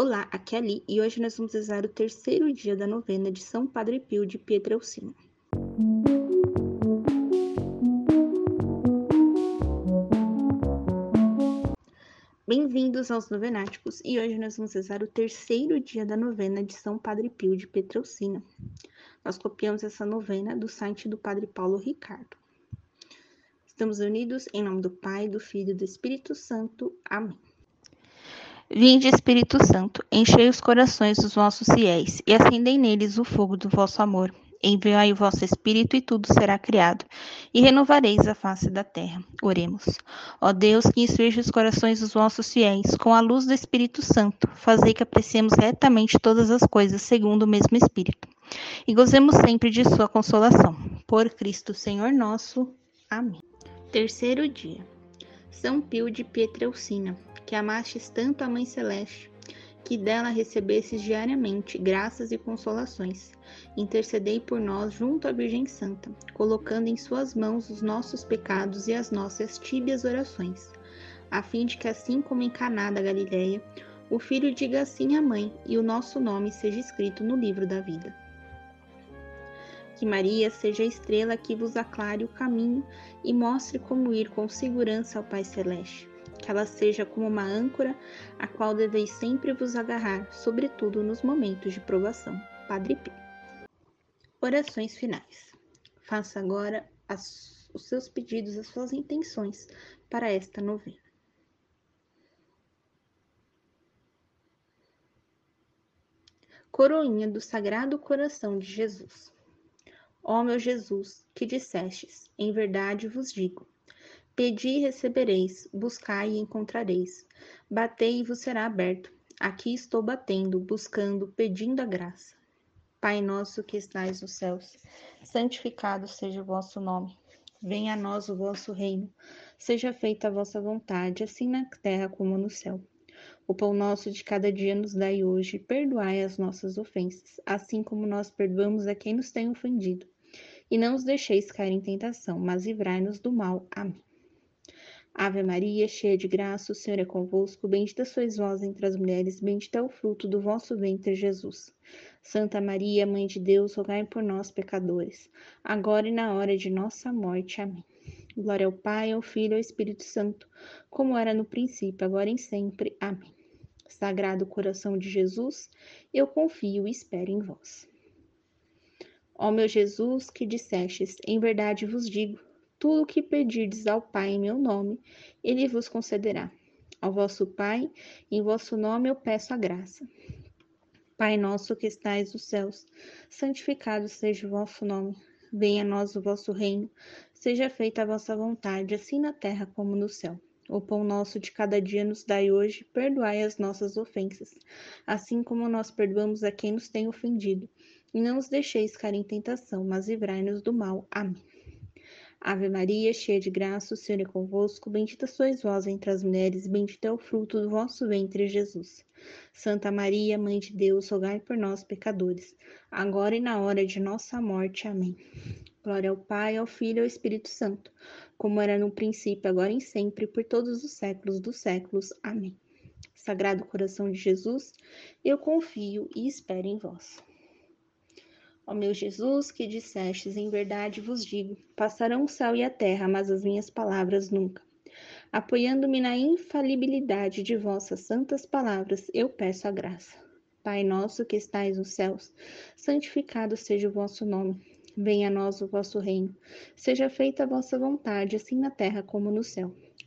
Olá, aqui é Ali e hoje nós vamos rezar o terceiro dia da novena de São Padre Pio de Pietrelcina. Bem-vindos aos Novenáticos e hoje nós vamos rezar o terceiro dia da novena de São Padre Pio de Pietrelcina. Nós copiamos essa novena do site do Padre Paulo Ricardo. Estamos unidos em nome do Pai, do Filho e do Espírito Santo. Amém. Vinde, Espírito Santo, enchei os corações dos vossos fiéis e acendei neles o fogo do vosso amor. Enviai o vosso Espírito e tudo será criado, e renovareis a face da terra. Oremos. Ó Deus, que instruís os corações dos vossos fiéis, com a luz do Espírito Santo, fazei que apreciemos retamente todas as coisas segundo o mesmo Espírito, e gozemos sempre de sua consolação. Por Cristo, Senhor nosso. Amém. Terceiro dia. São Pio de Pietrelcina, que amastes tanto a Mãe Celeste, que dela recebesses diariamente graças e consolações. Intercedei por nós junto à Virgem Santa, colocando em suas mãos os nossos pecados e as nossas tíbias orações, a fim de que, assim como em Caná da Galileia, o filho diga assim à mãe e o nosso nome seja escrito no livro da vida. Que Maria seja a estrela que vos aclare o caminho e mostre como ir com segurança ao Pai Celeste que ela seja como uma âncora a qual deveis sempre vos agarrar, sobretudo nos momentos de provação. Padre Pio. Orações finais. Faça agora as, os seus pedidos, as suas intenções para esta novena. Coroinha do Sagrado Coração de Jesus. Ó meu Jesus, que dissestes, em verdade vos digo, Pedi e recebereis, buscai e encontrareis. Batei e vos será aberto. Aqui estou batendo, buscando, pedindo a graça. Pai nosso que estais nos céus, santificado seja o vosso nome. Venha a nós o vosso reino. Seja feita a vossa vontade, assim na terra como no céu. O pão nosso de cada dia nos dai hoje, perdoai as nossas ofensas, assim como nós perdoamos a quem nos tem ofendido. E não os deixeis cair em tentação, mas livrai-nos do mal. Amém. Ave Maria, cheia de graça, o Senhor é convosco. Bendita sois vós entre as mulheres, bendito é o fruto do vosso ventre, Jesus. Santa Maria, Mãe de Deus, rogai por nós, pecadores, agora e na hora de nossa morte. Amém. Glória ao Pai, ao Filho e ao Espírito Santo, como era no princípio, agora e sempre. Amém. Sagrado coração de Jesus, eu confio e espero em vós. Ó meu Jesus, que dissestes, em verdade vos digo, tudo o que pedirdes ao Pai em meu nome, ele vos concederá. Ao vosso Pai, em vosso nome eu peço a graça. Pai nosso que estais nos céus, santificado seja o vosso nome. Venha a nós o vosso reino, seja feita a vossa vontade, assim na terra como no céu. O pão nosso de cada dia nos dai hoje, perdoai as nossas ofensas, assim como nós perdoamos a quem nos tem ofendido. E não os deixeis cair em tentação, mas livrai-nos do mal. Amém. Ave Maria, cheia de graça, o Senhor é convosco. Bendita sois vós entre as mulheres, bendito é o fruto do vosso ventre, Jesus. Santa Maria, Mãe de Deus, rogai por nós, pecadores, agora e na hora de nossa morte. Amém. Glória ao Pai, ao Filho e ao Espírito Santo, como era no princípio, agora e sempre, por todos os séculos dos séculos. Amém. Sagrado coração de Jesus, eu confio e espero em vós. Ó meu Jesus, que dissestes, em verdade vos digo: passarão o céu e a terra, mas as minhas palavras nunca. Apoiando-me na infalibilidade de vossas santas palavras, eu peço a graça. Pai nosso que estais nos céus, santificado seja o vosso nome. Venha a nós o vosso reino. Seja feita a vossa vontade, assim na terra como no céu.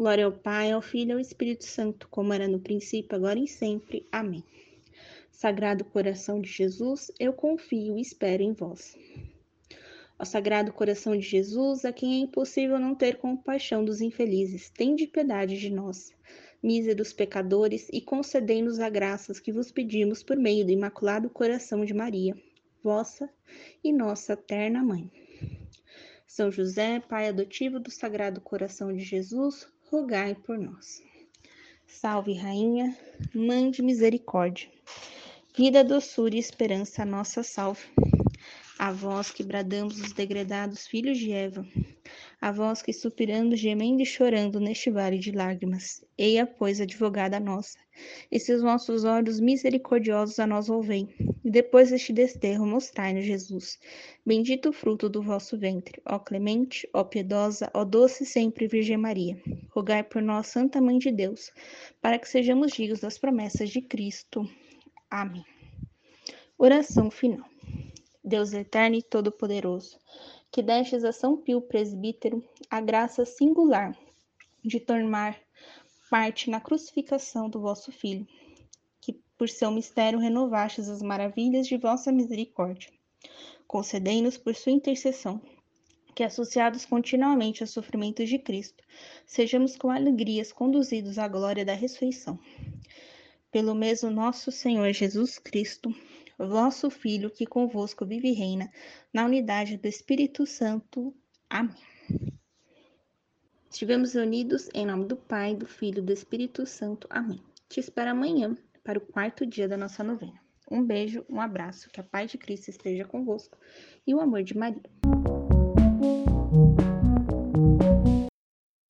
Glória ao Pai, ao Filho e ao Espírito Santo, como era no princípio, agora e sempre. Amém. Sagrado coração de Jesus, eu confio e espero em vós. Ó Sagrado coração de Jesus, a quem é impossível não ter compaixão dos infelizes, tende piedade de nós, míseros pecadores, e concedei-nos as graças que vos pedimos por meio do Imaculado Coração de Maria. vossa e nossa terna mãe. São José, pai adotivo do Sagrado Coração de Jesus, rogai por nós. Salve, Rainha, Mãe de Misericórdia, vida, doçura e esperança, nossa salve. A vós que bradamos os degredados filhos de Eva, a vós que suspirando, gemendo e chorando neste vale de lágrimas, eia, pois, advogada nossa, e seus vossos olhos misericordiosos a nós ouvem, e depois deste desterro mostrai-nos Jesus, bendito o fruto do vosso ventre, ó clemente, ó piedosa, ó doce sempre Virgem Maria, rogai por nós, Santa Mãe de Deus, para que sejamos dignos das promessas de Cristo. Amém. Oração final. Deus eterno e todo-poderoso, que destes a São Pio presbítero a graça singular de tomar parte na crucificação do vosso Filho, que por seu mistério renovastes as maravilhas de vossa misericórdia. Concedei-nos por sua intercessão que, associados continuamente aos sofrimentos de Cristo, sejamos com alegrias conduzidos à glória da ressurreição. Pelo mesmo nosso Senhor Jesus Cristo, vosso Filho, que convosco vive e reina, na unidade do Espírito Santo. Amém. Estivemos unidos em nome do Pai, do Filho e do Espírito Santo. Amém. Te espero amanhã para o quarto dia da nossa novena. Um beijo, um abraço, que a paz de Cristo esteja convosco e o amor de Maria.